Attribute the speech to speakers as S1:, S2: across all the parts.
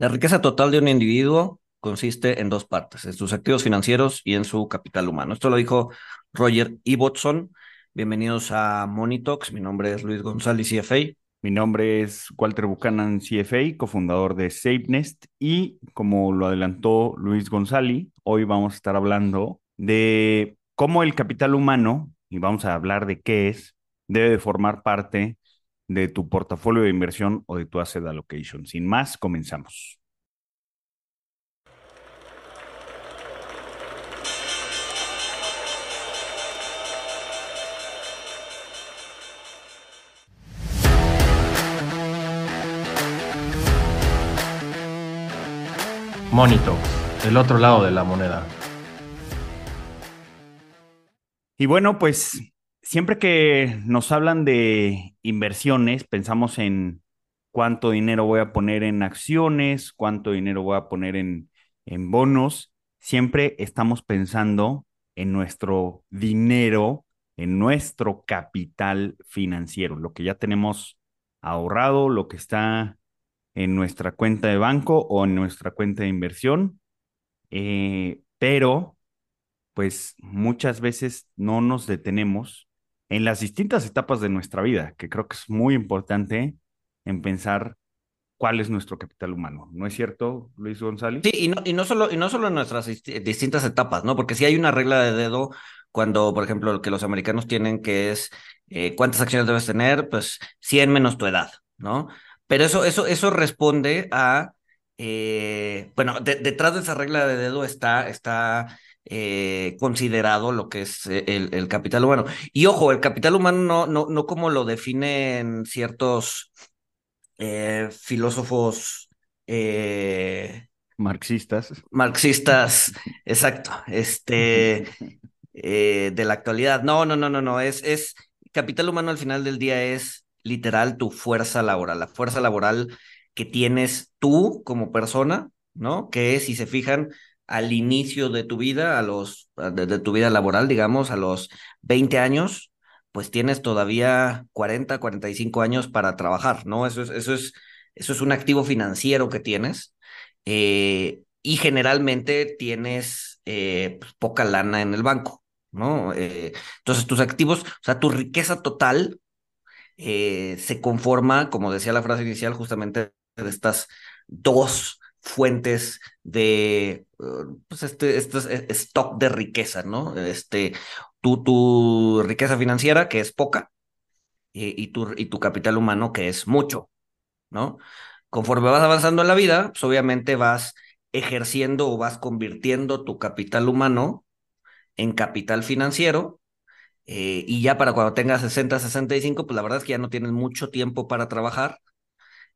S1: La riqueza total de un individuo consiste en dos partes, en sus activos financieros y en su capital humano. Esto lo dijo Roger Ibbotson. Bienvenidos a Monitox. Mi nombre es Luis González, CFA.
S2: Mi nombre es Walter Buchanan, CFA, cofundador de SafeNest. Y como lo adelantó Luis González, hoy vamos a estar hablando de cómo el capital humano, y vamos a hablar de qué es, debe de formar parte de tu portafolio de inversión o de tu asset allocation. Sin más, comenzamos.
S3: Monito, el otro lado de la moneda.
S2: Y bueno, pues siempre que nos hablan de inversiones, pensamos en cuánto dinero voy a poner en acciones, cuánto dinero voy a poner en, bonos. Siempre estamos pensando en nuestro dinero, en nuestro capital financiero, lo que ya tenemos ahorrado, lo que está en nuestra cuenta de banco o en nuestra cuenta de inversión. Eh, pero, pues muchas veces no nos detenemos en las distintas etapas de nuestra vida, que creo que es muy importante en pensar cuál es nuestro capital humano. ¿No es cierto, Luis González?
S1: Sí, y no, y no, solo, y no solo en nuestras distintas etapas, ¿no? Porque si hay una regla de dedo cuando, por ejemplo, lo que los americanos tienen, que es eh, cuántas acciones debes tener, pues 100 menos tu edad, ¿no? Pero eso, eso, eso responde a, eh, bueno, detrás de esa regla de dedo está, está eh, considerado lo que es eh, el, capital humano. Y ojo, el capital humano no, no, no como lo definen ciertos eh, filósofos
S2: marxistas.
S1: Marxistas, exacto, este, de la actualidad. No, no, no, no, no, es, es, capital humano al final del día es literal tu fuerza laboral, la fuerza laboral que tienes tú como persona, ¿no? Que si se fijan, al inicio de tu vida, a los, de, tu vida laboral, digamos, a los 20 años, pues tienes todavía 40, 45 años para trabajar, ¿no? Eso es, eso es, eso es un activo financiero que tienes. Eh, y generalmente tienes eh, pues, poca lana en el banco, ¿no? Eh, entonces tus activos, o sea, tu riqueza total se conforma, como decía la frase inicial, justamente de estas dos fuentes de pues este, este stock de riqueza, ¿no? Este, tu, tu riqueza financiera, que es poca, y, tu, y tu capital humano, que es mucho, ¿no? Conforme vas avanzando en la vida, pues obviamente vas ejerciendo o vas convirtiendo tu capital humano en capital financiero, eh, y ya para cuando tengas 60, 65, pues la verdad es que ya no tienes mucho tiempo para trabajar,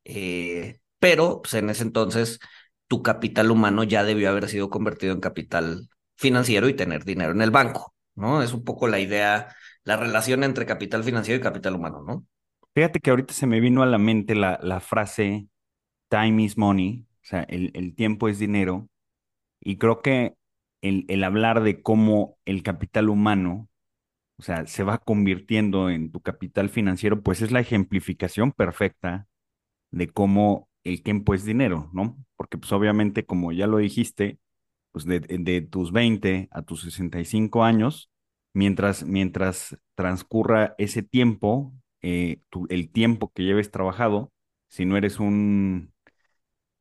S1: eh, pero pues en ese entonces tu capital humano ya debió haber sido convertido en capital financiero y tener dinero en el banco, ¿no? Es un poco la idea, la relación entre capital financiero y capital humano, ¿no?
S2: Fíjate que ahorita se me vino a la mente la, la frase time is money, o sea, el, el tiempo es dinero, y creo que el, el hablar de cómo el capital humano, o sea, se va convirtiendo en tu capital financiero, pues es la ejemplificación perfecta de cómo el tiempo es dinero, ¿no? Porque pues obviamente, como ya lo dijiste, pues de, tus 20 a tus 65 años, mientras, mientras transcurra ese tiempo, eh, el tiempo que lleves trabajado, si no eres un,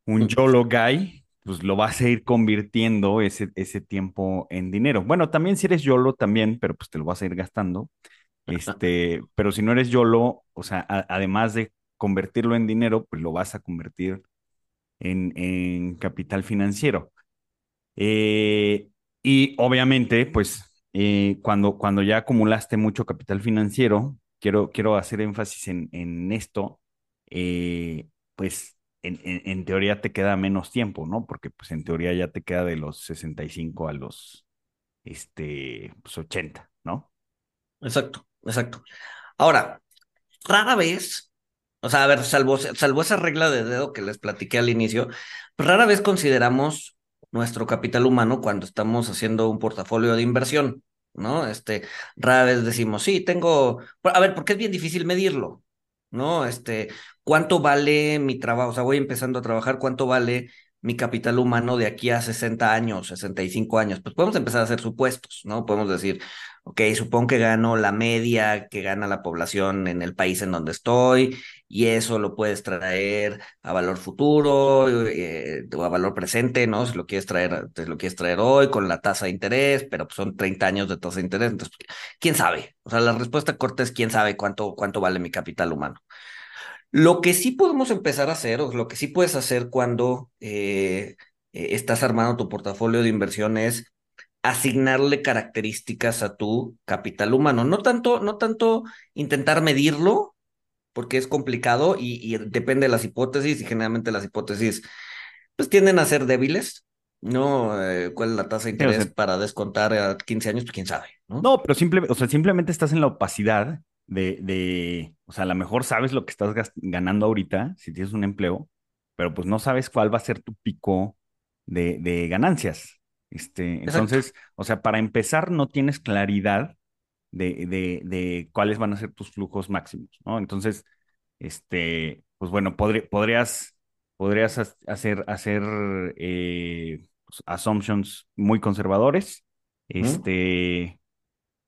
S2: un YOLO guy, pues lo vas a ir convirtiendo ese, ese tiempo en dinero. Bueno, también si eres YOLO también, pero pues te lo vas a ir gastando. Este, pero si no eres YOLO, o sea, además de convertirlo en dinero, pues lo vas a convertir en, capital financiero. Eh, y obviamente, pues eh, cuando, cuando ya acumulaste mucho capital financiero, quiero, quiero hacer énfasis en, en esto, eh, pues en, en, teoría te queda menos tiempo, ¿no? Porque pues en teoría ya te queda de los 65 a los este, pues, 80, ¿no?
S1: Exacto, exacto. Ahora, rara vez o sea, a ver, salvo, salvo esa regla de dedo que les platiqué al inicio, rara vez consideramos nuestro capital humano cuando estamos haciendo un portafolio de inversión, ¿no? Este, rara vez decimos, sí, tengo, a ver, porque es bien difícil medirlo, ¿no? Este, ¿cuánto vale mi trabajo? O sea, voy empezando a trabajar, ¿cuánto vale mi capital humano de aquí a 60 años, 65 años? Pues podemos empezar a hacer supuestos, ¿no? Podemos decir, ok, supongo que gano la media que gana la población en el país en donde estoy y eso lo puedes traer a valor futuro eh, o a valor presente, ¿no? Si lo quieres traer, te lo quieres traer hoy con la tasa de interés, pero son 30 años de tasa de interés, entonces, ¿quién sabe? O sea, la respuesta corta es quién sabe cuánto, cuánto vale mi capital humano. Lo que sí podemos empezar a hacer, o lo que sí puedes hacer cuando eh, eh, estás armando tu portafolio de inversiones asignarle características a tu capital humano. No tanto, no tanto intentar medirlo, porque es complicado y, depende de las hipótesis, y generalmente las hipótesis pues tienden a ser débiles. ¿no? Eh, ¿Cuál es la tasa de interés para descontar a 15 años? Pues quién sabe, ¿no?
S2: No, pero simple, o sea, simplemente estás en la opacidad de, de, o sea, a lo mejor sabes lo que estás ganando ahorita, si tienes un empleo, pero pues no sabes cuál va a ser tu pico de, de ganancias. Este, entonces, o sea, para empezar, no tienes claridad de, de, de, cuáles van a ser tus flujos máximos, ¿no? Entonces, este, pues bueno, podrías, podrías hacer, hacer eh, pues, assumptions muy conservadores, este,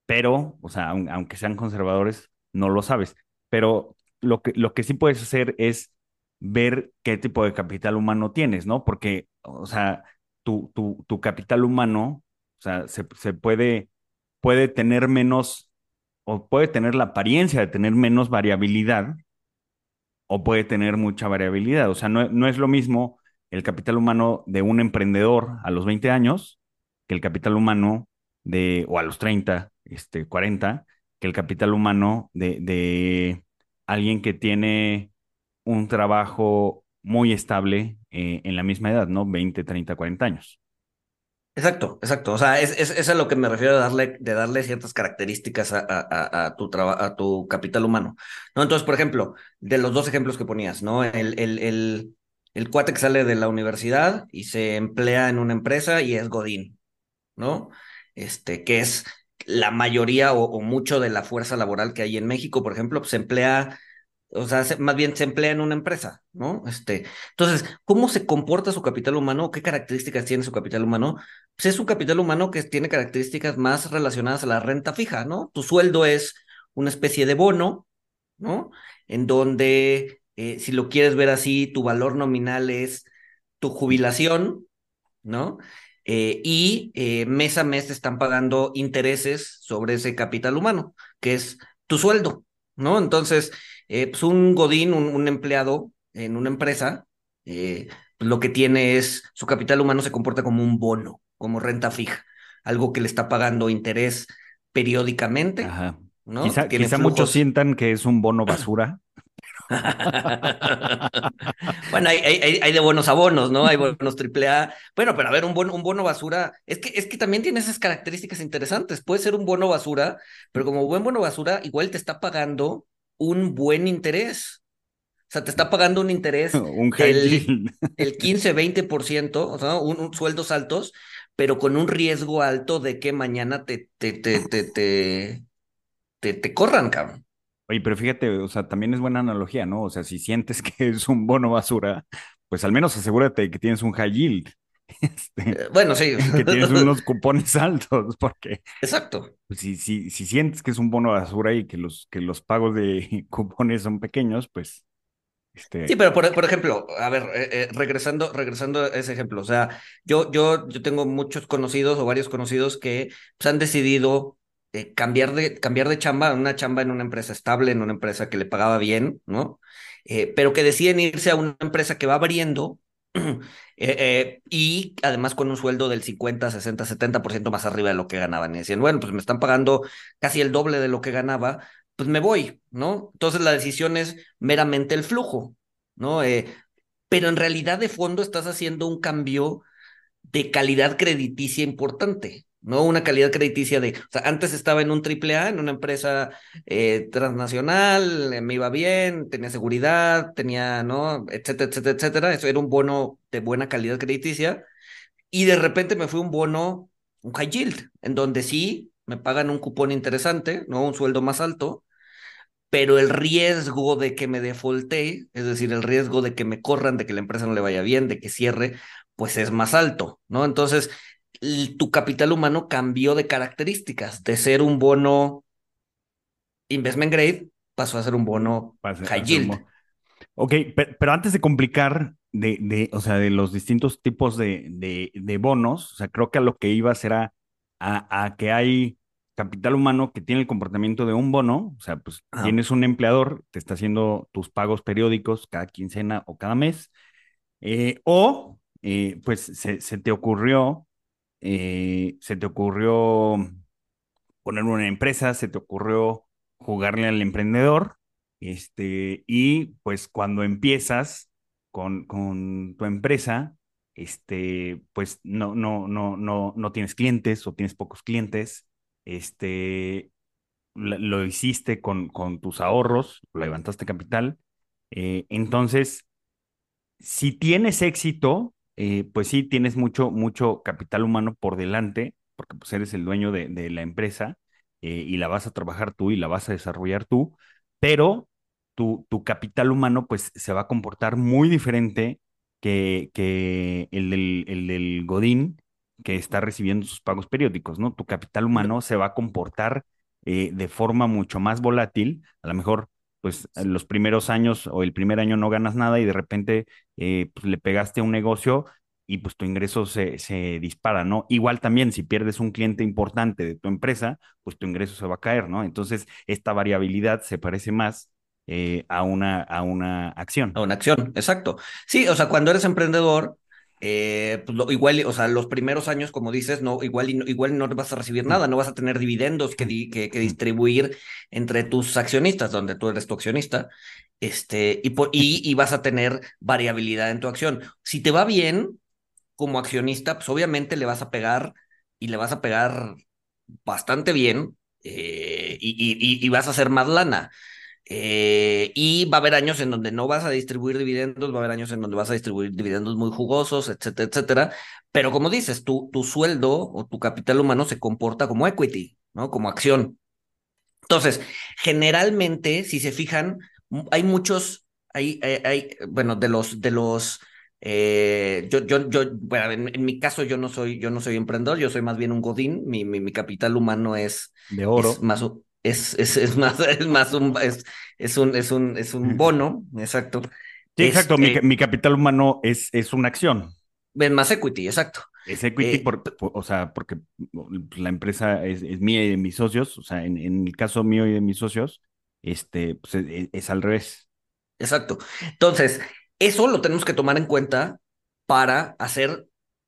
S2: pero, o sea, aunque sean conservadores, no lo sabes. Pero lo que, lo que sí puedes hacer es ver qué tipo de capital humano tienes, ¿no? Porque, o sea, tu, tu, tu capital humano, o sea, se, se, puede, puede tener menos, o puede tener la apariencia de tener menos variabilidad, o puede tener mucha variabilidad. O sea, no, no es lo mismo el capital humano de un emprendedor a los 20 años que el capital humano de, o a los 30, este, 40, que el capital humano de, de alguien que tiene un trabajo muy estable eh, en la misma edad, ¿no? 20, 30, 40 años.
S1: Exacto, exacto. O sea, es, es, a lo que me refiero de darle, de darle ciertas características a, a, tu a tu capital humano. ¿no? Entonces, por ejemplo, de los dos ejemplos que ponías, ¿no? El, el, el, cuate que sale de la universidad y se emplea en una empresa y es Godín, ¿no? Este, que es la mayoría o, mucho de la fuerza laboral que hay en México, por ejemplo, se emplea o sea, más bien se emplea en una empresa, ¿no? Este, entonces, ¿cómo se comporta su capital humano? ¿Qué características tiene su capital humano? Pues es un capital humano que tiene características más relacionadas a la renta fija, ¿no? Tu sueldo es una especie de bono, ¿no? En donde, eh, si lo quieres ver así, tu valor nominal es tu jubilación, ¿no? Eh, y eh, mes a mes te están pagando intereses sobre ese capital humano, que es tu sueldo, ¿no? Entonces, pues un godín, un, empleado en una empresa, pues lo que tiene es, su capital humano se comporta como un bono, como renta fija, algo que le está pagando interés periódicamente. ¿no?
S2: Quizá, quizá muchos sientan que es un bono basura.
S1: bueno, hay, hay, hay, de buenos abonos, ¿no? Hay bonos triple A. Bueno, pero a ver, un bono, un bono basura, es que, es que también tiene esas características interesantes. Puede ser un bono basura, pero como buen bono basura, igual te está pagando un buen interés. O sea, te está pagando un interés
S2: un
S1: el, el 15, 20%, o sea, un, sueldos altos, pero con un riesgo alto de que mañana te, te, te, te, te, te, corran, cabrón.
S2: Oye, pero fíjate, o sea, también es buena analogía, ¿no? O sea, si sientes que es un bono basura, pues al menos asegúrate de que tienes un high yield.
S1: Este, eh, bueno, sí.
S2: Que tienes unos cupones altos, porque.
S1: Exacto.
S2: Si, si, si sientes que es un bono basura y que los, que los pagos de cupones son pequeños, pues. Este...
S1: Sí, pero por, por ejemplo, a ver, eh, eh, regresando, regresando a ese ejemplo, o sea, yo, yo, yo tengo muchos conocidos o varios conocidos que pues, han decidido cambiar, de, cambiar de chamba, una chamba en una empresa estable, en una empresa que le pagaba bien, ¿no? pero que deciden irse a una empresa que va abriendo Eh, eh, y además con un sueldo del 50, 60, 70% más arriba de lo que ganaban. Y decían, bueno, pues me están pagando casi el doble de lo que ganaba, pues me voy, ¿no? Entonces la decisión es meramente el flujo, ¿no? Eh, pero en realidad de fondo estás haciendo un cambio de calidad crediticia importante. ¿no? Una calidad crediticia de, o sea, antes estaba en un triple A, en una empresa eh, transnacional, eh, me iba bien, tenía seguridad, tenía, ¿no? Etcétera, etcétera, etcétera. Eso era un bono de buena calidad crediticia. Y de repente me fue un bono, un high yield, en donde sí me pagan un cupón interesante, ¿no? Un sueldo más alto, pero el riesgo de que me defaultee, es decir, el riesgo de que me corran, de que la empresa no le vaya bien, de que cierre, pues es más alto, ¿no? Entonces, tu capital humano cambió de características, de ser un bono investment grade, pasó a ser un bono high yield.
S2: Ok, pero, antes de complicar de, de, o sea, de los distintos tipos de, de, de, bonos, o sea, creo que a lo que iba será a, a que hay capital humano que tiene el comportamiento de un bono, o sea, pues tienes un empleador, te está haciendo tus pagos periódicos cada quincena o cada mes, eh, o eh, pues se, se, te ocurrió, eh, se te ocurrió poner una empresa, se te ocurrió jugarle al emprendedor, este, y pues cuando empiezas con, con tu empresa, este, pues no, no, no, no, no tienes clientes o tienes pocos clientes, este, lo, hiciste con, con, tus ahorros, levantaste capital. Eh, entonces, si tienes éxito, eh, pues sí, tienes mucho, mucho capital humano por delante, porque pues eres el dueño de, de la empresa eh, y la vas a trabajar tú y la vas a desarrollar tú, pero tu, tu capital humano pues se va a comportar muy diferente que, que el, del, el del Godín que está recibiendo sus pagos periódicos, ¿no? Tu capital humano se va a comportar eh, de forma mucho más volátil, a lo mejor pues los primeros años o el primer año no ganas nada y de repente eh, pues, le pegaste a un negocio y pues tu ingreso se, se, dispara, ¿no? Igual también si pierdes un cliente importante de tu empresa, pues tu ingreso se va a caer, ¿no? Entonces esta variabilidad se parece más eh, a, una, a una acción.
S1: A una acción, exacto. Sí, o sea, cuando eres emprendedor, eh, pues igual, o sea, los primeros años, como dices, no, igual, igual no vas a recibir nada, no vas a tener dividendos que, que, que distribuir entre tus accionistas, donde tú eres tu accionista, este, y, por, y, y, vas a tener variabilidad en tu acción. Si te va bien como accionista, pues obviamente le vas a pegar y le vas a pegar bastante bien eh, y, y, y, vas a hacer más lana. Eh, y va a haber años en donde no vas a distribuir dividendos, va a haber años en donde vas a distribuir dividendos muy jugosos, etcétera, etcétera. Pero como dices, tu, tu sueldo o tu capital humano se comporta como equity, ¿no? Como acción. Entonces, generalmente, si se fijan, hay muchos, hay, hay, bueno, de los, de los, eh, yo, yo, yo, bueno, en, mi caso yo no soy, yo no soy emprendedor, yo soy más bien un godín, mi, mi, mi capital humano es
S2: de oro,
S1: es más, es, es, es más, es más un, es, es un, es un, es un bono, exacto.
S2: Sí, exacto, mi, mi, capital humano es, es una acción.
S1: Es más equity, exacto.
S2: Es equity, eh, por, o sea, porque la empresa es, es, mía y de mis socios, o sea, en, en, el caso mío y de mis socios, este, pues es, es al revés.
S1: Exacto. Entonces, eso lo tenemos que tomar en cuenta para hacer,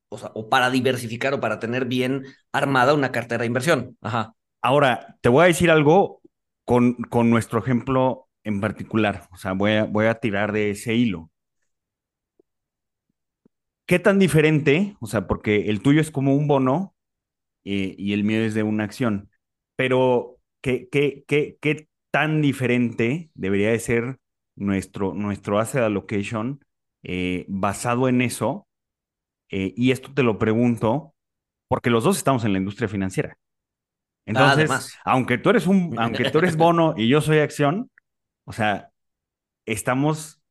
S1: o sea, o para diversificar o para tener bien armada una cartera de inversión. Ajá.
S2: Ahora, te voy a decir algo con, con nuestro ejemplo en particular. O sea, voy a, voy a tirar de ese hilo. ¿Qué tan diferente? O sea, porque el tuyo es como un bono eh, y el mío es de una acción. Pero, ¿qué, qué, qué, qué tan diferente debería de ser nuestro, nuestro asset allocation eh, basado en eso? Eh, y esto te lo pregunto porque los dos estamos en la industria financiera. Entonces, aunque tú eres un, aunque tú eres bono y yo soy acción, o sea, estamos,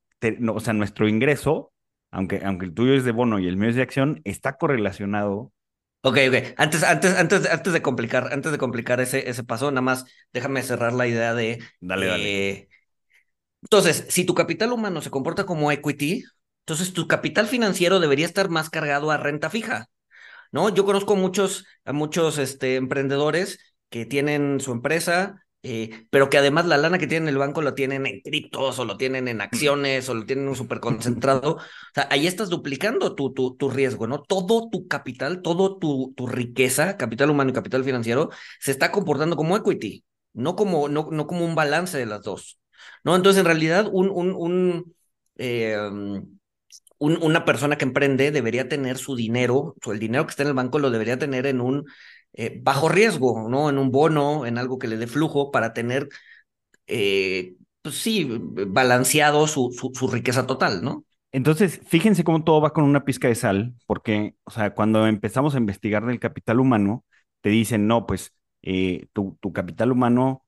S2: o sea, nuestro ingreso, aunque, aunque el tuyo es de bono y el mío es de acción, está correlacionado.
S1: Ok, ok. Antes, antes, antes, antes de complicar, antes de complicar ese, ese paso, nada más déjame cerrar la idea de.
S2: Dale, dale.
S1: Eh, entonces, si tu capital humano se comporta como equity, entonces tu capital financiero debería estar más cargado a renta fija. ¿No? Yo conozco muchos, a muchos este, emprendedores que tienen su empresa, eh, pero que además la lana que tienen en el banco lo tienen en criptos o lo tienen en acciones o lo tienen súper concentrado. o sea, ahí estás duplicando tu, tu, tu, riesgo, ¿no? Todo tu capital, todo tu, tu riqueza, capital humano y capital financiero, se está comportando como equity, no como, no, no como un balance de las dos, ¿no? Entonces, en realidad, un, un, un eh, una persona que emprende debería tener su dinero, o el dinero que está en el banco lo debería tener en un eh, bajo riesgo, ¿no? En un bono, en algo que le dé flujo para tener, eh, pues sí, balanceado su, su, riqueza total, ¿no?
S2: Entonces, fíjense cómo todo va con una pizca de sal, porque, o sea, cuando empezamos a investigar del capital humano, te dicen, no, pues eh, tu, tu, capital humano,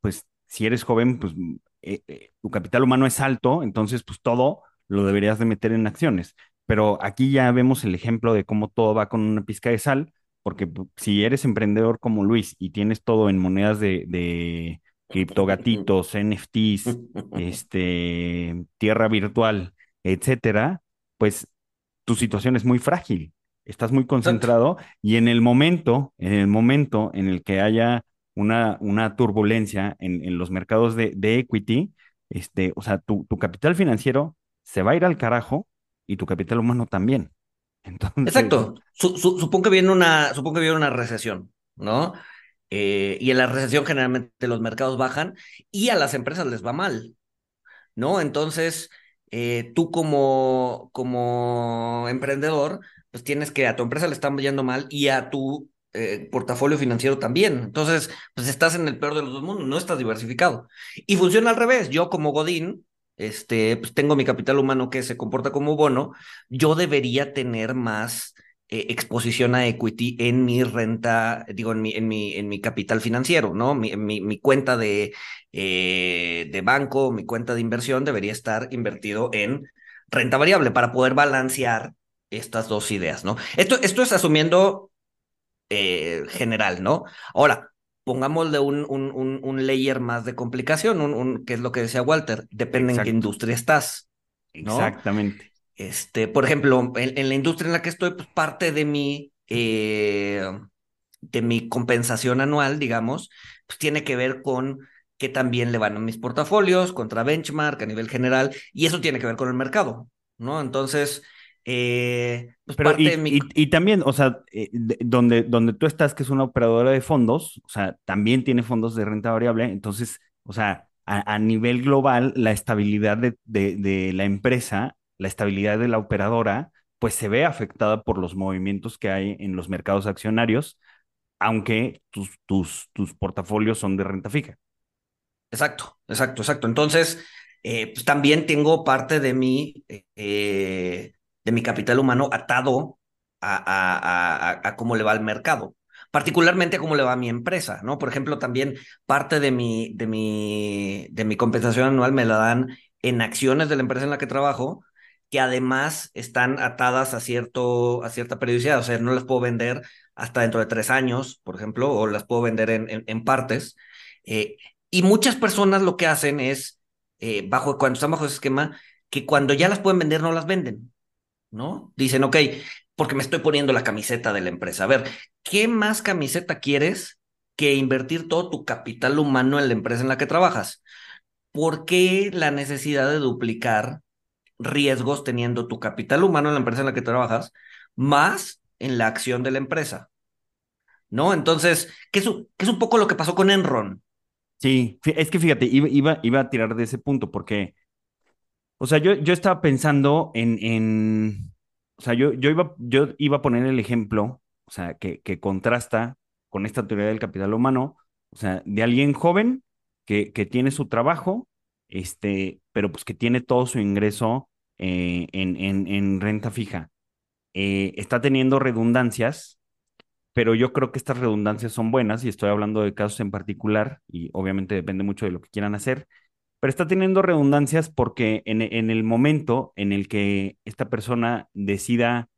S2: pues si eres joven, pues eh, eh, tu capital humano es alto, entonces pues todo lo deberías de meter en acciones. Pero aquí ya vemos el ejemplo de cómo todo va con una pizca de sal, porque pues, si eres emprendedor como Luis y tienes todo en monedas de, de criptogatitos, NFTs, este, tierra virtual, etcétera, pues tu situación es muy frágil. Estás muy concentrado y en el momento, en el momento en el que haya una, una turbulencia en, en los mercados de, de, equity, este, o sea, tu, tu, capital financiero se va a ir al carajo y tu capital humano también.
S1: Exacto. Su, su, supongo, que viene una, supongo que viene una recesión, ¿no? Eh, y en la recesión generalmente los mercados bajan y a las empresas les va mal, ¿no? Entonces, eh, tú como, como emprendedor, pues tienes que a tu empresa le están yendo mal y a tu eh, portafolio financiero también. Entonces, pues estás en el peor de los dos mundos, no estás diversificado. Y funciona al revés. Yo como Godín, este, pues tengo mi capital humano que se comporta como bono, yo debería tener más eh, exposición a equity en mi renta, digo, en mi, en mi, en mi capital financiero, ¿no? Mi, mi, mi cuenta de, eh, de banco, mi cuenta de inversión debería estar invertido en renta variable para poder balancear estas dos ideas, ¿no? Esto, esto es asumiendo eh, general, ¿no? Ahora, pongámosle un, un, un, un layer más de complicación, un, un, que es lo que decía Walter, depende Exacto. en qué industria estás. ¿no?
S2: Exactamente.
S1: Este, por ejemplo, en, en, la industria en la que estoy, pues parte de mi, eh, de mi compensación anual, digamos, pues tiene que ver con que también le van a mis portafolios contra benchmark a nivel general, y eso tiene que ver con el mercado, ¿no? Entonces, eh, pues
S2: Pero y, mi... y, y, también, o sea, eh, de, donde, donde tú estás, que es una operadora de fondos, o sea, también tiene fondos de renta variable, entonces, o sea, a, a nivel global, la estabilidad de, de, de, la empresa, la estabilidad de la operadora, pues se ve afectada por los movimientos que hay en los mercados accionarios, aunque tus, tus, tus portafolios son de renta fija.
S1: Exacto, exacto, exacto. Entonces, eh, pues también tengo parte de mi eh, de mi capital humano atado a, a, a, cómo le va al mercado, particularmente a cómo le va a mi empresa, ¿no? Por ejemplo, también parte de mi, de mi, de mi compensación anual me la dan en acciones de la empresa en la que trabajo, que además están atadas a, cierto, a cierta periodicidad, o sea, no las puedo vender hasta dentro de tres años, por ejemplo, o las puedo vender en, en, en partes. Eh, y muchas personas lo que hacen es, eh, bajo, cuando están bajo ese esquema, que cuando ya las pueden vender, no las venden. ¿No? Dicen, ok, porque me estoy poniendo la camiseta de la empresa. A ver, ¿qué más camiseta quieres que invertir todo tu capital humano en la empresa en la que trabajas? ¿Por qué la necesidad de duplicar riesgos teniendo tu capital humano en la empresa en la que trabajas más en la acción de la empresa? ¿No? Entonces, ¿qué es, es un poco lo que pasó con Enron?
S2: Sí, es que fíjate, iba, iba, iba a tirar de ese punto porque o sea, yo, yo estaba pensando en, en o sea, yo, yo, iba, yo iba a poner el ejemplo, o sea, que, que contrasta con esta teoría del capital humano, o sea, de alguien joven que, que tiene su trabajo, este, pero pues que tiene todo su ingreso eh, en, en, en, renta fija. Eh, está teniendo redundancias, pero yo creo que estas redundancias son buenas y estoy hablando de casos en particular y obviamente depende mucho de lo que quieran hacer pero está teniendo redundancias porque en, el momento en el que esta persona decida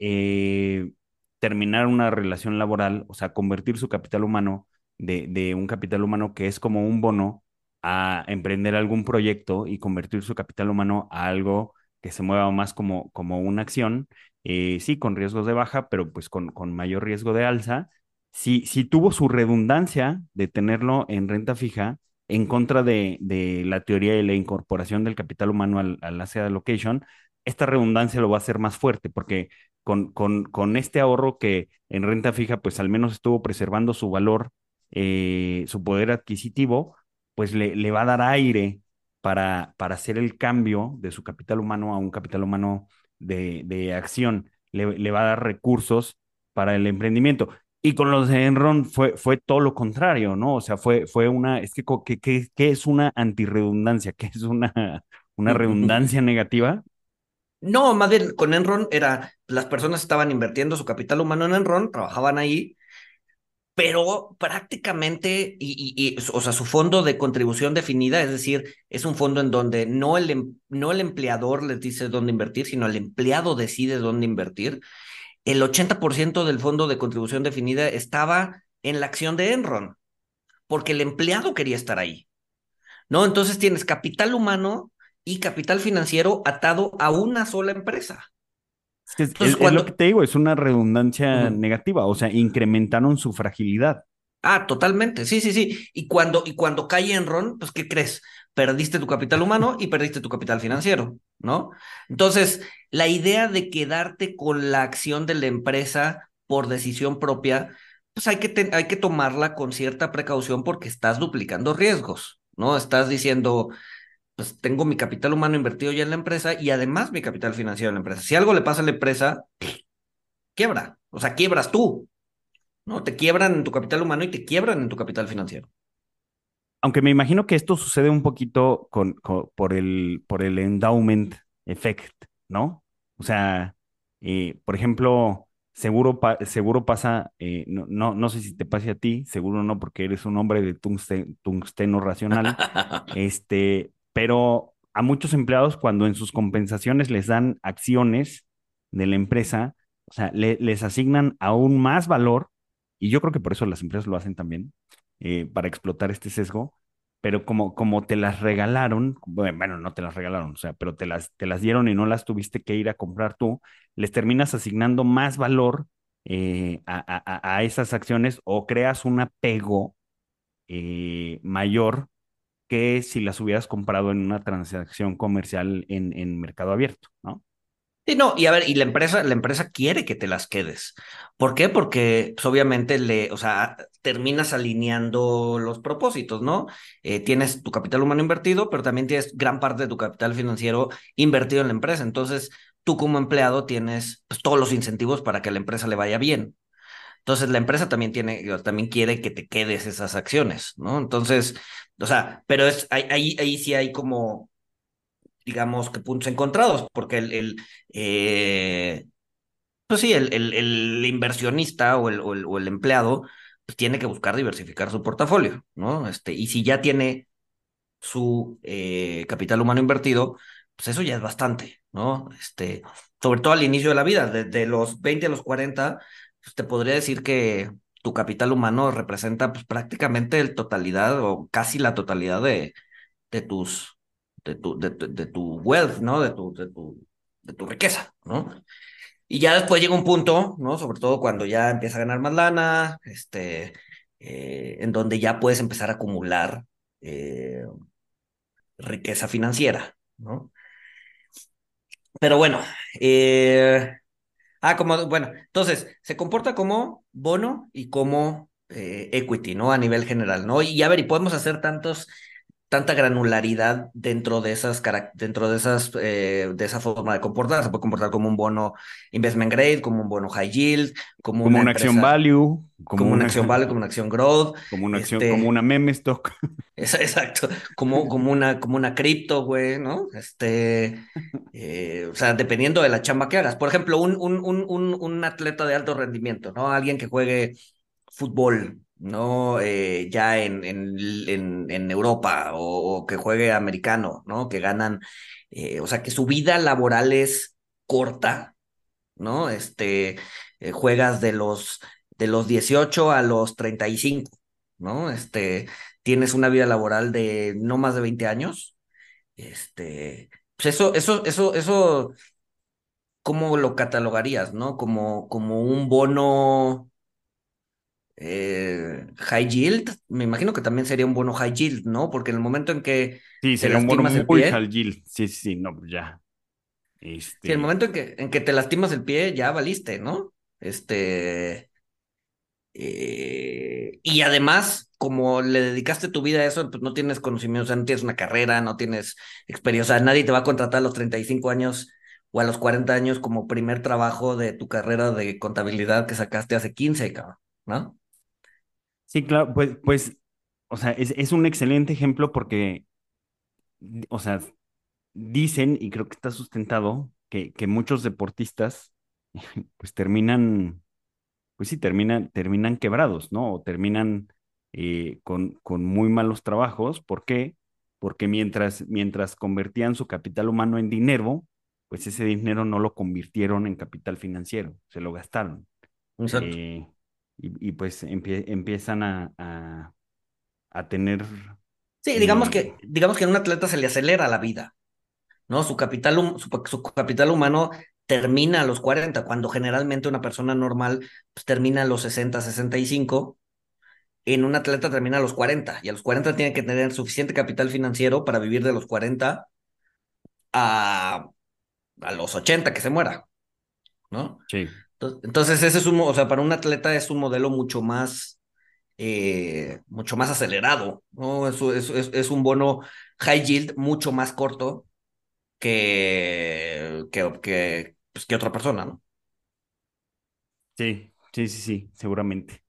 S2: eh, terminar una relación laboral, o sea, convertir su capital humano de, de, un capital humano que es como un bono a emprender algún proyecto y convertir su capital humano a algo que se mueva más como, como una acción, eh, sí, con riesgos de baja, pero pues con, con mayor riesgo de alza. Si, si tuvo su redundancia de tenerlo en renta fija, en contra de, la teoría de la incorporación del capital humano al, al asset allocation, esta redundancia lo va a hacer más fuerte, porque con, este ahorro que en renta fija, pues al menos estuvo preservando su valor, eh, su poder adquisitivo, pues le, va a dar aire para, hacer el cambio de su capital humano a un capital humano de, acción, le va a dar recursos para el emprendimiento. Y con los de Enron fue, fue todo lo contrario, ¿no? O sea, fue, fue una, es que, ¿qué que, es una antirredundancia? ¿Qué es una, una redundancia negativa?
S1: No, más bien con Enron era, las personas estaban invirtiendo su capital humano en Enron, trabajaban ahí, pero prácticamente, y, y, o sea, su fondo de contribución definida, es decir, es un fondo en donde no el, em, no el empleador les dice dónde invertir, sino el empleado decide dónde invertir. El 80% del fondo de contribución definida estaba en la acción de Enron, porque el empleado quería estar ahí. ¿No? Entonces tienes capital humano y capital financiero atado a una sola empresa.
S2: Es, lo que te digo, es una redundancia negativa, o sea, incrementaron su fragilidad.
S1: Ah, totalmente, sí, sí, sí. Y cuando, y cuando cae Enron, pues, ¿qué crees? Perdiste tu capital humano y perdiste tu capital financiero, ¿no? Entonces, la idea de quedarte con la acción de la empresa por decisión propia, pues hay que, hay que tomarla con cierta precaución porque estás duplicando riesgos, ¿no? Estás diciendo, pues tengo mi capital humano invertido ya en la empresa y además mi capital financiero en la empresa. Si algo le pasa a la empresa, quiebra. O sea, quiebras tú. ¿No? Te quiebran en tu capital humano y te quiebran en tu capital financiero.
S2: Aunque me imagino que esto sucede un poquito con, por, el, por el endowment effect, ¿no? O sea, eh, por ejemplo, seguro, seguro pasa, eh, no, no, no, sé si te pase a ti, seguro no, porque eres un hombre de tungsteno racional, este, pero a muchos empleados cuando en sus compensaciones les dan acciones de la empresa, o sea, les asignan aún más valor, y yo creo que por eso las empresas lo hacen también, eh, para explotar este sesgo, pero como, como te las regalaron, bueno, no te las regalaron, o sea, pero te las, te las dieron y no las tuviste que ir a comprar tú, les terminas asignando más valor eh, a, esas acciones o creas un apego eh, mayor que si las hubieras comprado en una transacción comercial en, en mercado abierto, ¿no?
S1: Sí, no, y a ver, y la empresa, la empresa quiere que te las quedes. ¿Por qué? Porque pues, obviamente le, o sea, terminas alineando los propósitos, ¿no? Eh, tienes tu capital humano invertido, pero también tienes gran parte de tu capital financiero invertido en la empresa. Entonces, tú como empleado tienes pues, todos los incentivos para que la empresa le vaya bien. Entonces, la empresa también tiene, también quiere que te quedes esas acciones, ¿no? Entonces, o sea, pero es, ahí, ahí, sí hay como, digamos, que puntos encontrados, porque el, eh, pues sí, el, inversionista o el, empleado pues tiene que buscar diversificar su portafolio, ¿no? Este, y si ya tiene su eh, capital humano invertido, pues eso ya es bastante, ¿no? Este, sobre todo al inicio de la vida, desde los 20 a los 40, pues te podría decir que tu capital humano representa pues, prácticamente el totalidad o casi la totalidad de, de tus, de tu, de, tu wealth, ¿no? De tu, de tu, de tu riqueza, ¿no? Y ya después llega un punto, ¿no? Sobre todo cuando ya empieza a ganar más lana, este, eh, en donde ya puedes empezar a acumular eh, riqueza financiera, ¿no? Pero bueno, eh, Ah, como, bueno, entonces, se comporta como bono y como equity, ¿no? A nivel general, ¿no? Y a ver, y podemos hacer tantos tanta granularidad dentro de esas dentro de esas eh, de esa forma de comportar se puede comportar como un bono investment grade como un bono high yield
S2: como, una, acción value
S1: como, una, acción value como una acción growth
S2: como una acción este como una meme stock.
S1: Exacto como como una como una cripto güey no este eh, o sea dependiendo de la chamba que hagas. Por ejemplo un un, un un atleta de alto rendimiento no alguien que juegue fútbol ¿no? Eh, ya en, en, en, Europa o, que juegue americano, ¿no? Que ganan, eh, o sea, que su vida laboral es corta, ¿no? Este, eh, juegas de los, de los 18 a los 35, ¿no? Este, tienes una vida laboral de no más de 20 años, este, pues eso, eso, eso, eso, ¿cómo lo catalogarías, no? Como, como un bono eh, high yield, me imagino que también sería un bono high yield, ¿no? Porque en el momento en que
S2: sí, sería un bono muy high yield, sí, sí, no, ya.
S1: Este... Sí, el momento en que, en que te lastimas el pie, ya valiste, ¿no? Este. Eh, y además, como le dedicaste tu vida a eso, pues no tienes conocimiento, o sea, no tienes una carrera, no tienes experiencia, o sea, nadie te va a contratar a los 35 años o a los 40 años como primer trabajo de tu carrera de contabilidad que sacaste hace 15, cabrón, ¿no?
S2: Sí, claro, pues, pues, o sea, es, un excelente ejemplo porque, o sea, dicen, y creo que está sustentado, que, que muchos deportistas, pues terminan pues sí, terminan, terminan quebrados, ¿no? O terminan eh, con, con muy malos trabajos. ¿Por qué? Porque mientras, mientras convertían su capital humano en dinero, pues ese dinero no lo convirtieron en capital financiero, se lo gastaron.
S1: Exacto.
S2: Eh, y, y, pues empie- empiezan a, a, a tener...
S1: Sí, digamos
S2: eh,
S1: que, digamos que a un atleta se le acelera la vida, ¿no? Su capital, su capital humano termina a los 40, cuando generalmente una persona normal pues, termina a los 60, 65. En un atleta termina a los 40, y a los 40 tiene que tener suficiente capital financiero para vivir de los 40 a, a los 80 que se muera, ¿no?
S2: sí,
S1: Entonces, ese es un, o sea, para un atleta es un modelo mucho más, eh, mucho más acelerado, ¿no? Es, es, es, un bono high yield mucho más corto que, que, que, pues, otra persona, ¿no?
S2: sí, sí, sí, sí, seguramente.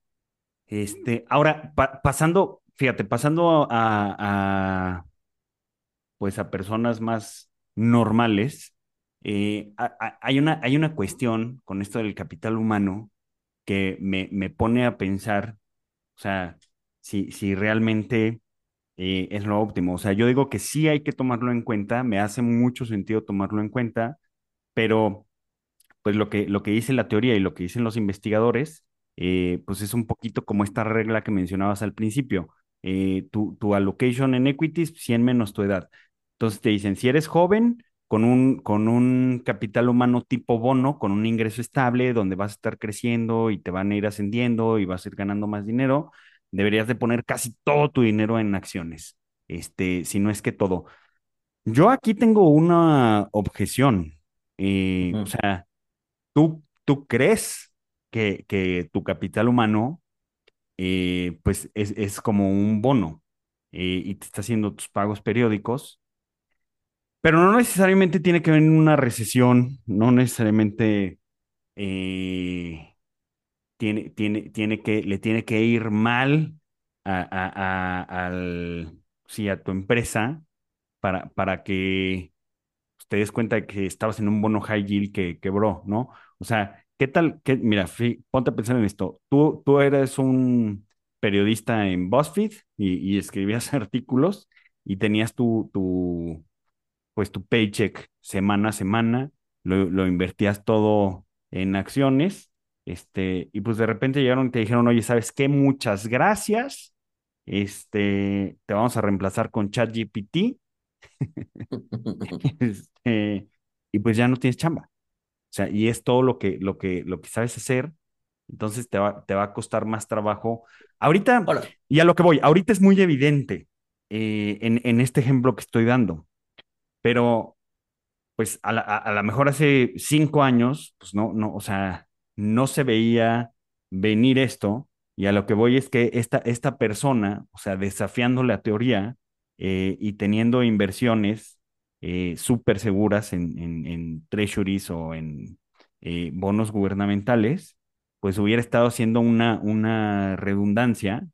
S2: Este, ahora, pa- pasando, fíjate, pasando a, a, pues a personas más normales, eh, hay una, hay una cuestión con esto del capital humano que me, me pone a pensar, o sea, si, si realmente eh, es lo óptimo. O sea, yo digo que sí hay que tomarlo en cuenta, me hace mucho sentido tomarlo en cuenta, pero pues lo que, lo que dice la teoría y lo que dicen los investigadores, eh, pues es un poquito como esta regla que mencionabas al principio. Eh, tu, tu allocation en equities, 100 menos tu edad. Entonces te dicen, si eres joven, con un, con un capital humano tipo bono, con un ingreso estable, donde vas a estar creciendo y te van a ir ascendiendo y vas a ir ganando más dinero, deberías de poner casi todo tu dinero en acciones, este, si no es que todo. Yo aquí tengo una objeción. eh, o sea, ¿Tú, tú crees que, que tu capital humano eh, pues es, es como un bono eh, y te está haciendo tus pagos periódicos, pero no necesariamente tiene que ver una recesión, no necesariamente eh, tiene, tiene, tiene que, le tiene que ir mal a, a- al, sí, a tu empresa para, para que te des cuenta de que estabas en un bono high yield que quebró, ¿no? O sea, ¿qué tal? Qué, mira, ponte a pensar en esto. Tú, tú eres un periodista en BuzzFeed y, y escribías artículos y tenías tu, tu, pues tu paycheck semana a semana, lo, lo invertías todo en acciones, este, y pues de repente llegaron y te dijeron, oye, ¿sabes qué? Muchas gracias. Este, te vamos a reemplazar con ChatGPT este, y pues ya no tienes chamba. O sea, y es todo lo que, lo que, lo que sabes hacer, entonces te va, te va a costar más trabajo. Ahorita, y a lo que voy, ahorita es muy evidente eh, en, en este ejemplo que estoy dando, pero pues a la, a, la mejor hace cinco años, pues no, no, o sea, no se veía venir esto, y a lo que voy es que esta, esta persona, o sea, desafiando la teoría eh, y teniendo inversiones eh, súper seguras en, en, en treasuries o en eh, bonos gubernamentales, pues hubiera estado haciendo una, una redundancia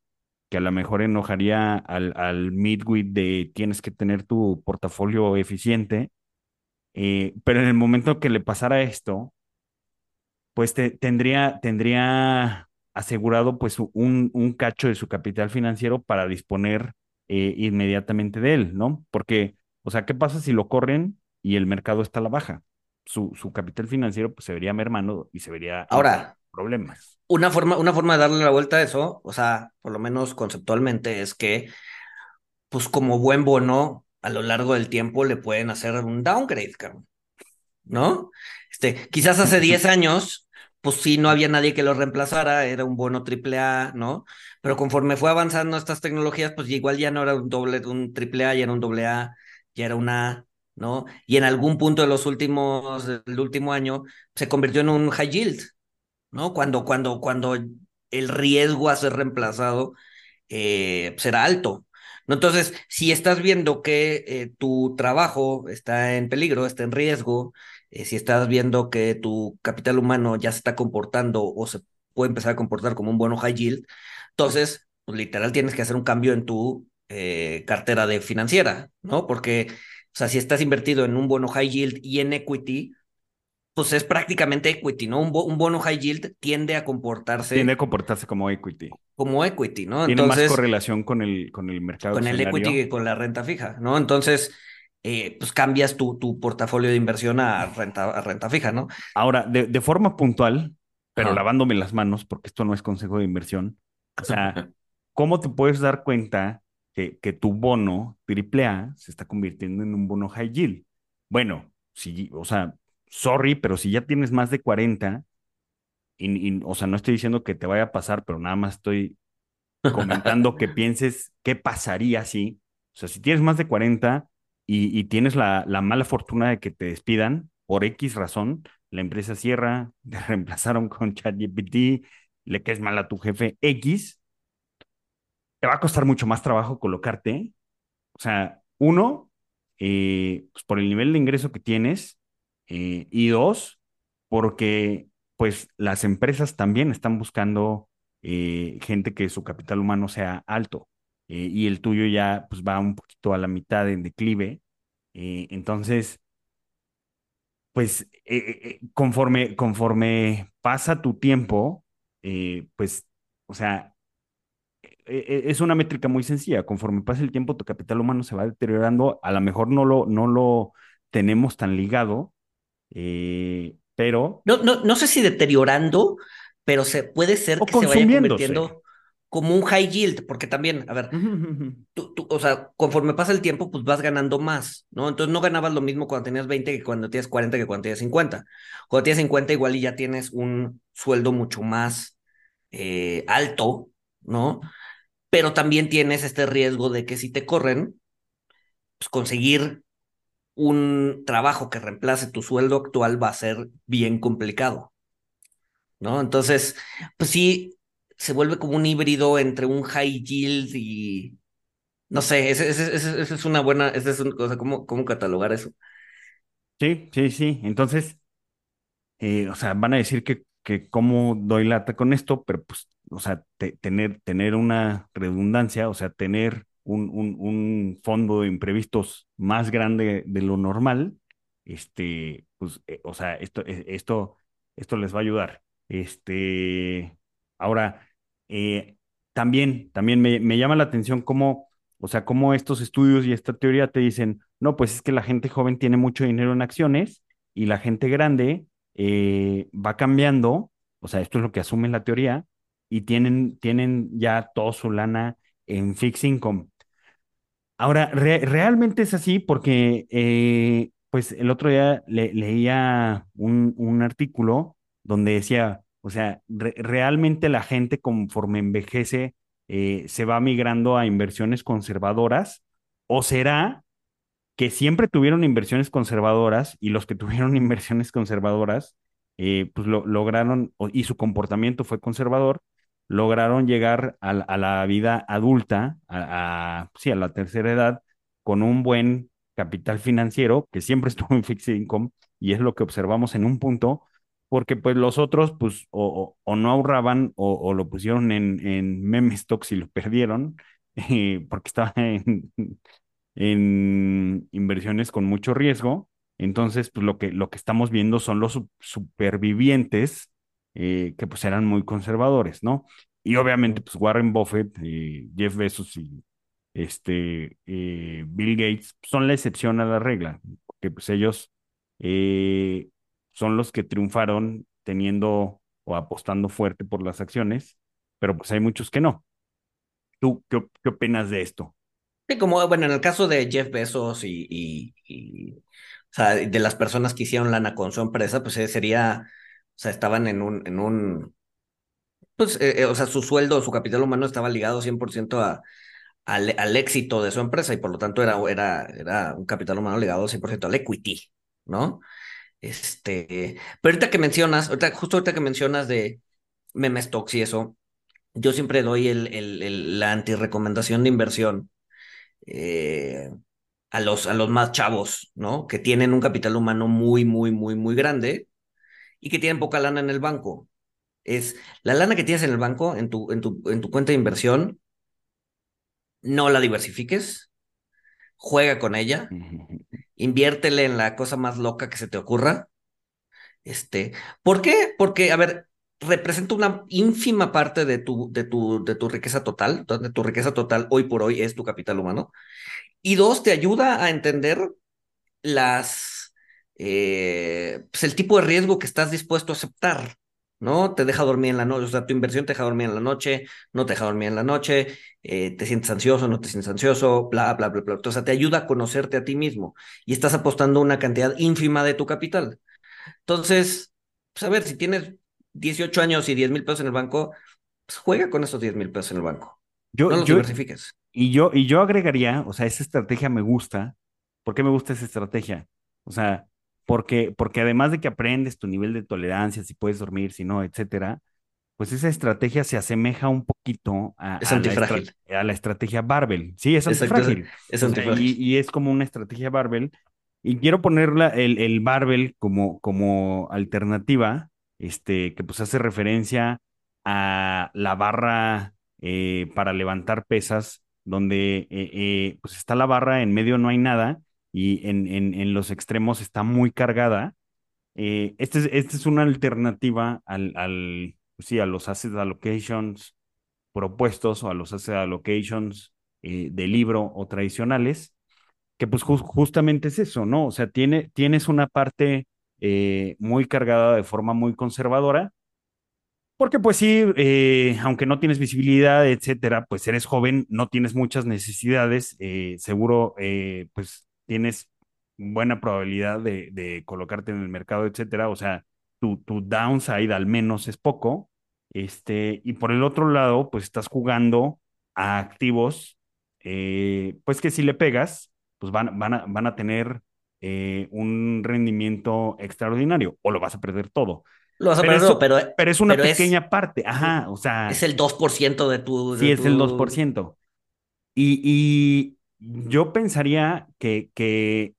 S2: que a lo mejor enojaría al, midwit de tienes que tener tu portafolio eficiente eh, pero en el momento que le pasara esto, pues te- tendría, tendría asegurado pues un, un cacho de su capital financiero para disponer eh, inmediatamente de él, ¿no? Porque, o sea, ¿qué pasa si lo corren y el mercado está a la baja? Su, su capital financiero pues se vería mermando y se vería
S1: ahora,
S2: problemas.
S1: una forma, una forma de darle la vuelta a eso, o sea, por lo menos conceptualmente, es que, pues como buen bono, a lo largo del tiempo le pueden hacer un downgrade, cabrón. ¿no? Este, quizás hace 10 años, pues sí, no había nadie que lo reemplazara, era un bono triple A, ¿no? Pero conforme fue avanzando estas tecnologías, pues igual ya no era un doble, un triple A, ya era un doble A, ya era una A, ¿no? Y en algún punto de los últimos, del último año, se convirtió en un high yield, ¿no? Cuando, cuando, cuando el riesgo a ser reemplazado eh, será alto. ¿no? Entonces, si estás viendo que eh, tu trabajo está en peligro, está en riesgo, eh, si estás viendo que tu capital humano ya se está comportando o se puede empezar a comportar como un bono high yield, entonces, pues, literal tienes que hacer un cambio en tu cartera de financiera, ¿no? Porque, o sea, si estás invertido en un bono high yield y en equity, pues es prácticamente equity, ¿no? Un, un, bono high yield tiende a comportarse.
S2: Tiende a comportarse como equity.
S1: Como equity, ¿no?
S2: Tiene más correlación con el, con el mercado.
S1: Con el equity que con la renta fija, ¿no? Entonces, eh, pues cambias tu, tu portafolio de inversión a renta, a renta fija, ¿no?
S2: Ahora, de, de forma puntual, pero lavándome las manos, porque esto no es consejo de inversión. O sea, ¿cómo te puedes dar cuenta que, que tu bono AAA se está convirtiendo en un bono high yield? Bueno, si, o sea, sorry, pero si ya tienes más de 40, y, o sea, no estoy diciendo que te vaya a pasar, pero nada más estoy comentando que pienses qué pasaría si, o sea, si tienes más de 40 y, y tienes la, la, mala fortuna de que te despidan por X razón, la empresa cierra, te reemplazaron con ChatGPT, le caes mal a tu jefe X, te va a costar mucho más trabajo colocarte. O sea, uno, eh, pues por el nivel de ingreso que tienes, eh, y dos, porque pues las empresas también están buscando eh, gente que su capital humano sea alto eh, y el tuyo ya pues va un poquito a la mitad en declive. entonces, pues conforme, conforme pasa tu tiempo, pues, o sea, es una métrica muy sencilla. Conforme pasa el tiempo, tu capital humano se va deteriorando. A lo mejor no lo, no lo tenemos tan ligado, eh, pero...
S1: No, no, no sé si deteriorando, pero se puede ser que se vaya convirtiendo como un high yield, porque también, a ver, tú, o sea, conforme pasa el tiempo, pues vas ganando más, ¿no? Entonces no ganabas lo mismo cuando tenías 20 que cuando tienes 40 que cuando tienes 50. Cuando tienes 50 igual y ya tienes un sueldo mucho más eh, alto, ¿no? Pero también tienes este riesgo de que si te corren, pues conseguir un trabajo que reemplace tu sueldo actual va a ser bien complicado. ¿No? Entonces, pues sí, se vuelve como un híbrido entre un high yield y. No sé, esa es una buena. Esa es una cosa, ¿cómo, ¿cómo catalogar eso?
S2: Sí, sí, sí. Entonces, eh, o sea, van a decir que, que cómo doy lata con esto, pero pues, o sea, tener, tener una redundancia, o sea, tener un, fondo de imprevistos más grande de lo normal, este, pues, eh, o sea, esto, eh, esto, esto les va a ayudar. Este, ahora, eh, también, también me, me, llama la atención cómo, o sea, cómo estos estudios y esta teoría te dicen, no, pues es que la gente joven tiene mucho dinero en acciones y la gente grande va cambiando, o sea, esto es lo que asume la teoría, y tienen, tienen ya toda su lana en fixed income. Ahora, realmente es así porque, eh, pues el otro día leía un, un, artículo donde decía, o sea, realmente la gente conforme envejece eh, se va migrando a inversiones conservadoras o será que siempre tuvieron inversiones conservadoras y los que tuvieron inversiones conservadoras, eh, pues lo, lograron y su comportamiento fue conservador, lograron llegar a, la vida adulta, a, sí, a la tercera edad, con un buen capital financiero que siempre estuvo en fixed income y es lo que observamos en un punto, porque pues los otros pues o, no ahorraban o, lo pusieron en, en meme y lo perdieron eh, porque estaban en, en inversiones con mucho riesgo. Entonces, pues lo que, lo que estamos viendo son los supervivientes eh, que pues eran muy conservadores, ¿no? Y obviamente pues Warren Buffett, y Jeff Bezos y este, eh, Bill Gates son la excepción a la regla, porque pues ellos eh, son los que triunfaron teniendo o apostando fuerte por las acciones, pero pues hay muchos que no. ¿Tú qué, qué opinas de esto?
S1: Sí, como, bueno, en el caso de Jeff Bezos y, de las personas que hicieron lana con su empresa, pues sería o sea, estaban en un, en un, pues, eh, eh, o sea, su sueldo, su capital humano estaba ligado 100% a, al, al, éxito de su empresa y por lo tanto era, era, era un capital humano ligado 100% al equity, ¿no? Este, pero ahorita que mencionas, ahorita, justo ahorita que mencionas de meme stocks y eso, yo siempre doy el, el la antirecomendación de inversión eh, a, los, a los más chavos, ¿no? Que tienen un capital humano muy, muy, muy, muy grande y que tienen poca lana en el banco. Es la lana que tienes en el banco, en tu, en tu, en tu cuenta de inversión, no la diversifiques, juega con ella, inviértele en la cosa más loca que se te ocurra, Este, ¿por qué? Porque, a ver, representa una ínfima parte de tu, de tu, de tu riqueza total, de tu riqueza total hoy por hoy es tu capital humano. Y dos, te ayuda a entender las, eh, pues el tipo de riesgo que estás dispuesto a aceptar, ¿no? Te deja dormir en la noche, o sea, tu inversión te deja dormir en la noche, no te deja dormir en la noche, eh, te sientes ansioso, no te sientes ansioso, bla, bla, bla, bla. O sea, te ayuda a conocerte a ti mismo y estás apostando una cantidad ínfima de tu capital. Entonces, pues a ver, si tienes 18 años y 10 mil pesos en el banco, pues juega con esos 10 mil pesos en el banco.
S2: Yo,
S1: no los
S2: yo,
S1: diversifiques.
S2: Y yo, y yo agregaría, o sea, esa estrategia me gusta. ¿Por qué me gusta esa estrategia? O sea, porque, porque además de que aprendes tu nivel de tolerancia, si puedes dormir, si no, etcétera, pues esa estrategia se asemeja un poquito a,
S1: Es
S2: a la,
S1: antifrágil.
S2: estra- a la estrategia Barbell. Sí, es
S1: Exacto,
S2: antifrágil.
S1: es
S2: O sea, y,
S1: antifrágil.
S2: y es como una estrategia Barbell. Y quiero ponerla el, el Barbell como, como alternativa, este, que pues hace referencia a la barra eh, para levantar pesas, donde eh, eh, pues está la barra, en medio no hay nada, y en, en, en los extremos está muy cargada. Eh, esta es, esta es una alternativa al, al, pues sí, a los asset allocations propuestos o a los asset allocations eh, de libro o tradicionales, que pues jus- justamente es eso, ¿no? O sea, tiene, tienes una parte eh, muy cargada de forma muy conservadora, porque pues sí, eh, aunque no tienes visibilidad, etcétera, pues eres joven, no tienes muchas necesidades, seguro pues tienes buena probabilidad de, de colocarte en el mercado, etcétera, o sea, tu, tu downside al menos es poco, este, y por el otro lado, pues estás jugando a activos, eh, pues que si le pegas, pues van, van a, van a tener eh, un rendimiento extraordinario, o lo vas a perder todo.
S1: Lo vas a
S2: Pero
S1: perder,
S2: eso-
S1: pero,
S2: Pero es una
S1: pero es-
S2: pequeña parte, ajá, o sea,
S1: es el 2% de tu... de
S2: sí es el
S1: tu-
S2: 2%. Y, y yo pensaría que, que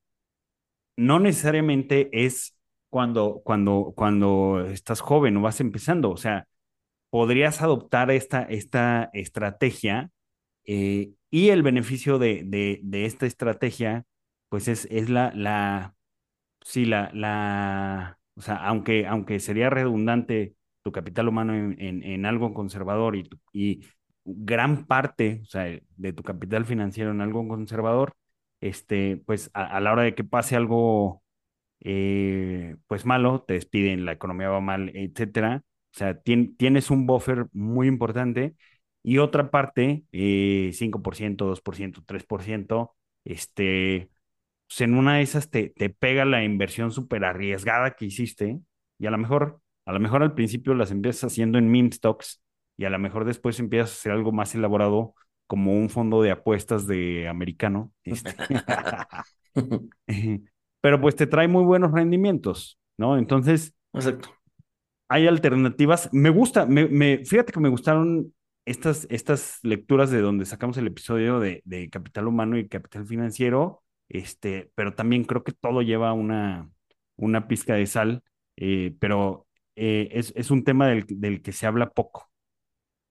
S2: no necesariamente es cuando, cuando, cuando estás joven o vas empezando, o sea, podrías adoptar esta, esta estrategia eh, y el beneficio de, de, esta estrategia, pues es, es la, la, sí, la, la, o sea, aunque, aunque sería redundante tu capital humano en, en, algo conservador y, y gran parte, o sea, de tu capital financiero en algo conservador, este, pues a, la hora de que pase algo, eh, pues malo, te despiden, la economía va mal, etcétera. O sea, tien- tienes un buffer muy importante y otra parte, eh, 5%, 2%, 3%, este, pues en una de esas te, te pega la inversión súper arriesgada que hiciste y a lo mejor, a lo mejor al principio las empiezas haciendo en meme stocks y a lo mejor después empiezas a hacer algo más elaborado como un fondo de apuestas de americano. Este. Pero pues te trae muy buenos rendimientos, ¿no? Entonces,
S1: Exacto.
S2: hay alternativas. Me gusta, me, me, fíjate que me gustaron estas, estas lecturas de donde sacamos el episodio de, de capital humano y capital financiero, este, pero también creo que todo lleva una, una pizca de sal, eh, pero eh, es, es un tema del, del que se habla poco.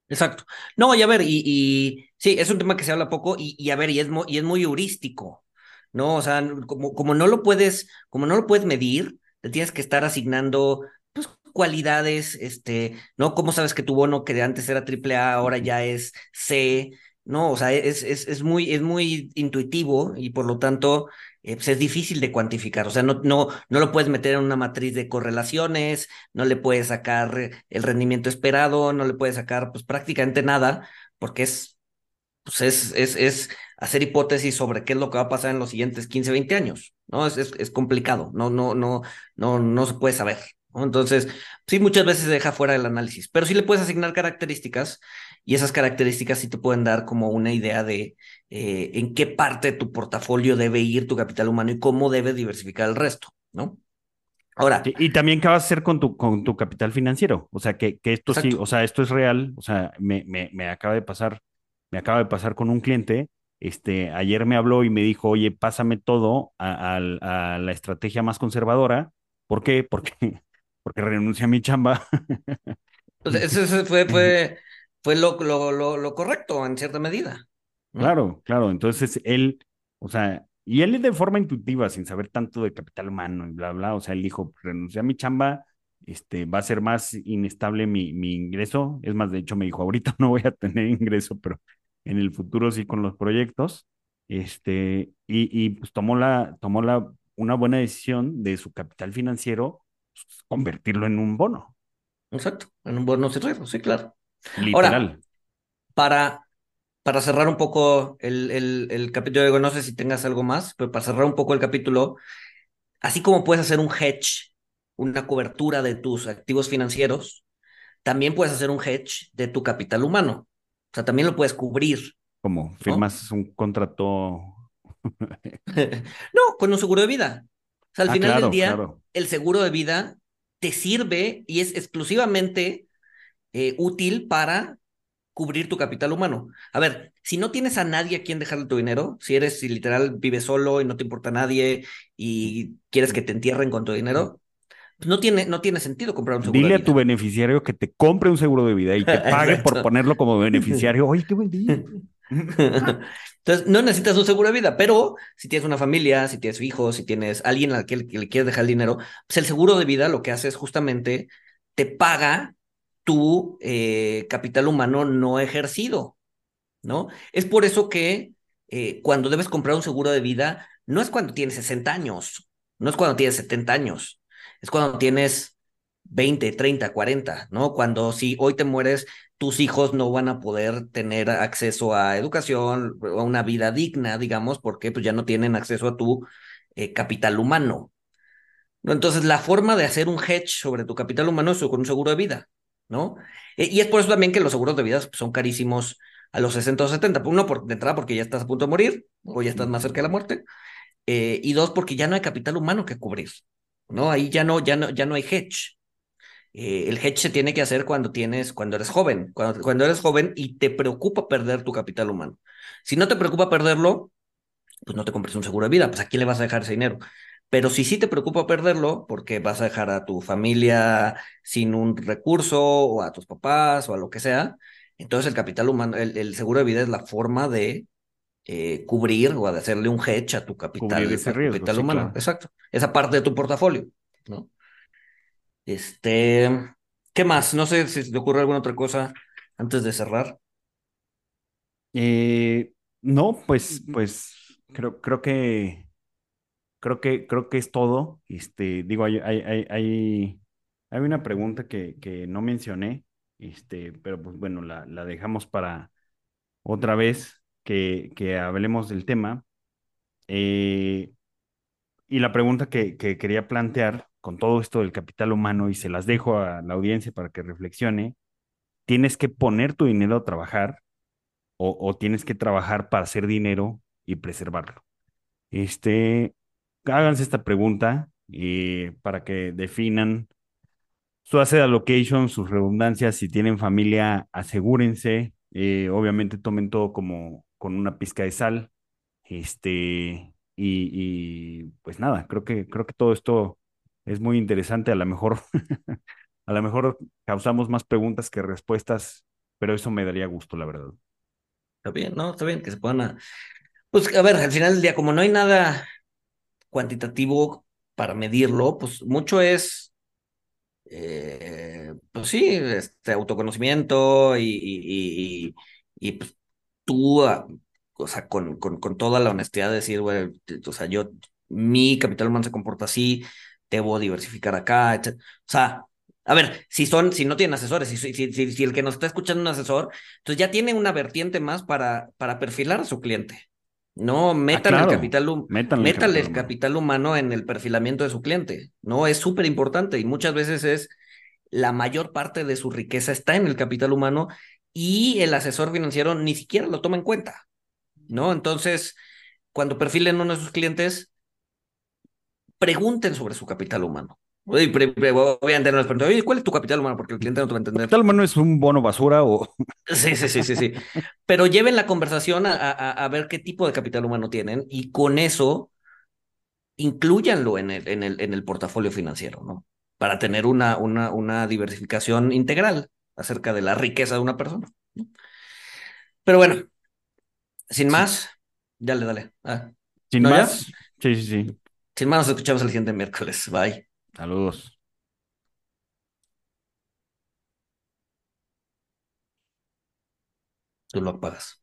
S1: Exacto. No, y a ver, y, y sí, es un tema que se habla poco y, y a ver, y es, y es muy heurístico, ¿no? O sea, como, como no lo puedes, como no lo puedes medir, te tienes que estar asignando, pues, cualidades, este, ¿no? ¿Cómo sabes que tu bono que antes era triple A ahora ya es C? ¿No? O sea, es, es, es muy, es muy intuitivo y por lo tanto, eh, pues es difícil de cuantificar. O sea, no, no, no lo puedes meter en una matriz de correlaciones, no le puedes sacar el rendimiento esperado, no le puedes sacar pues prácticamente nada, porque es, pues es, es, es hacer hipótesis sobre qué es lo que va a pasar en los siguientes 15, 20 años, ¿no? Es, es, es complicado, no, no, no, no, no se puede saber. Entonces, sí, muchas veces se deja fuera del análisis, pero sí le puedes asignar características y esas características sí te pueden dar como una idea de eh, en qué parte de tu portafolio debe ir tu capital humano y cómo debes diversificar el resto, ¿no? Ahora,
S2: Sí, Y también qué vas a hacer con tu, con tu capital financiero. O sea, que, que esto sí,
S1: Exacto.
S2: o sea, esto es real. O sea, me, me, me acaba de pasar, me acaba de pasar con un cliente. Este, ayer me habló y me dijo, oye, pásame todo a, al- a la estrategia más conservadora. ¿Por qué? Porque, porque renuncié a mi chamba.
S1: pues, ese, ese fue, fue, fue lo, lo, lo, lo correcto en cierta medida.
S2: Claro, claro. Entonces él, o sea, y él de forma intuitiva, sin saber tanto de capital humano y bla, bla, o sea, él dijo, renuncié a mi chamba, este, va a ser más inestable mi, mi ingreso. Es más, de hecho, me dijo, ahorita no voy a tener ingreso, pero en el futuro sí con los proyectos. Este, y, y pues tomó la, tomó la, una buena decisión de su capital financiero, pues, convertirlo en un bono.
S1: Exacto, en un bono sin riesgo, sí, claro.
S2: Literal.
S1: Ahora, para, para cerrar un poco el, el, el capítulo, no sé si tengas algo más, pero para cerrar un poco el capítulo, así como puedes hacer un hedge, una cobertura de tus activos financieros, también puedes hacer un hedge de tu capital humano. O sea, también lo puedes cubrir.
S2: Como firmas un contrato.
S1: no, con un seguro de vida. O sea, al
S2: Ah,
S1: final
S2: claro,
S1: del día,
S2: claro.
S1: el seguro de vida te sirve y es exclusivamente eh, útil para cubrir tu capital humano. A ver, si no tienes a nadie a quien dejarle tu dinero, si eres, si literal vives solo y no te importa nadie y quieres que te entierren con tu dinero, pues no tiene, no tiene sentido comprar un seguro
S2: Dile
S1: de
S2: a tu
S1: vida.
S2: beneficiario que te compre un seguro de vida y te pague por ponerlo como beneficiario. Oye, qué buen día.
S1: Entonces, no necesitas un seguro de vida, pero si tienes una familia, si tienes hijos, si tienes alguien al que le, que le quieres dejar el dinero, pues el seguro de vida lo que hace es justamente te paga tu eh, capital humano no ejercido, ¿no? Es por eso que eh, cuando debes comprar un seguro de vida, no es cuando tienes 60 años, no es cuando tienes 70 años, es cuando tienes 20, 30, 40, ¿no? Cuando si hoy te mueres, tus hijos no van a poder tener acceso a educación, a una vida digna, digamos, porque pues ya no tienen acceso a tu eh, capital humano. ¿no? Entonces, la forma de hacer un hedge sobre tu capital humano es con un seguro de vida, ¿no? E- y es por eso también que los seguros de vida son carísimos a los 60 o 70. Uno, por, de entrada, porque ya estás a punto de morir o ya estás más cerca de la muerte. Eh, y dos, porque ya no hay capital humano que cubrir, ¿no? Ahí ya no, ya no, ya no hay hedge. Eh, el hedge se tiene que hacer cuando tienes, cuando eres joven, cuando, cuando eres joven y te preocupa perder tu capital humano. Si no te preocupa perderlo, pues no te compres un seguro de vida, pues a quién le vas a dejar ese dinero. Pero si sí te preocupa perderlo, porque vas a dejar a tu familia sin un recurso, o a tus papás, o a lo que sea, entonces el capital humano, el, el seguro de vida es la forma de eh, cubrir o de hacerle un hedge a tu capital,
S2: Cubrir ese
S1: a tu
S2: riesgo,
S1: capital
S2: sí,
S1: humano.
S2: claro.
S1: Exacto. Esa parte de tu portafolio, ¿no? Este, ¿qué más? No sé si te ocurre alguna otra cosa antes de cerrar.
S2: Eh, no, pues, pues creo, creo que creo que creo que es todo. Este, digo, hay, hay, hay, hay, una pregunta que, que no mencioné, este, pero pues bueno, la, la dejamos para otra vez que, que hablemos del tema. Eh, y la pregunta que, que quería plantear con todo esto del capital humano, y se las dejo a la audiencia para que reflexione, ¿tienes que poner tu dinero a trabajar o, o tienes que trabajar para hacer dinero y preservarlo? Este, háganse esta pregunta eh, para que definan su asset allocation, sus redundancias. Si tienen familia, asegúrense. eh, obviamente tomen todo como con una pizca de sal. Este, y, pues nada, creo que, creo que todo esto es muy interesante. A lo mejor, a lo mejor causamos más preguntas que respuestas, pero eso me daría gusto, la verdad.
S1: Está bien, ¿no? Está bien que se puedan. Pues a ver, al final del día, como no hay nada cuantitativo para medirlo, pues mucho es, eh, pues sí, este autoconocimiento y, y, pues tú, ah, o sea, con, con, con toda la honestidad de decir, t- o sea, yo, mi capital humano se comporta así, debo diversificar acá, etc. O sea, a ver, si son, si no tienen asesores, si, si, si, si el que nos está escuchando es un asesor, entonces ya tiene una vertiente más para, para perfilar a su cliente. No metan
S2: claro.
S1: el capital, hum-
S2: Métanle el
S1: el capital humano en el perfilamiento de su cliente. No, es súper importante y muchas veces es la mayor parte de su riqueza está en el capital humano y el asesor financiero ni siquiera lo toma en cuenta, ¿no? Entonces, cuando perfilen uno de sus clientes, pregunten sobre su capital humano. Oye, pre- pre- Obviamente no les pregunten, oye, ¿cuál es tu capital humano? Porque el cliente no te va a entender.
S2: Capital humano es un bono basura o
S1: Sí, sí, sí, sí, sí. Pero lleven la conversación a, a, a ver qué tipo de capital humano tienen y con eso incluyanlo en el, en el, en el portafolio financiero, ¿no? Para tener una, una, una diversificación integral acerca de la riqueza de una persona. ¿no? Pero bueno, sin más, dale, dale. Ah,
S2: Sin
S1: ¿No ya?
S2: más, sí, sí, sí.
S1: Sin más, nos escuchamos el siguiente miércoles. Bye.
S2: Saludos.
S1: Tú lo apagas.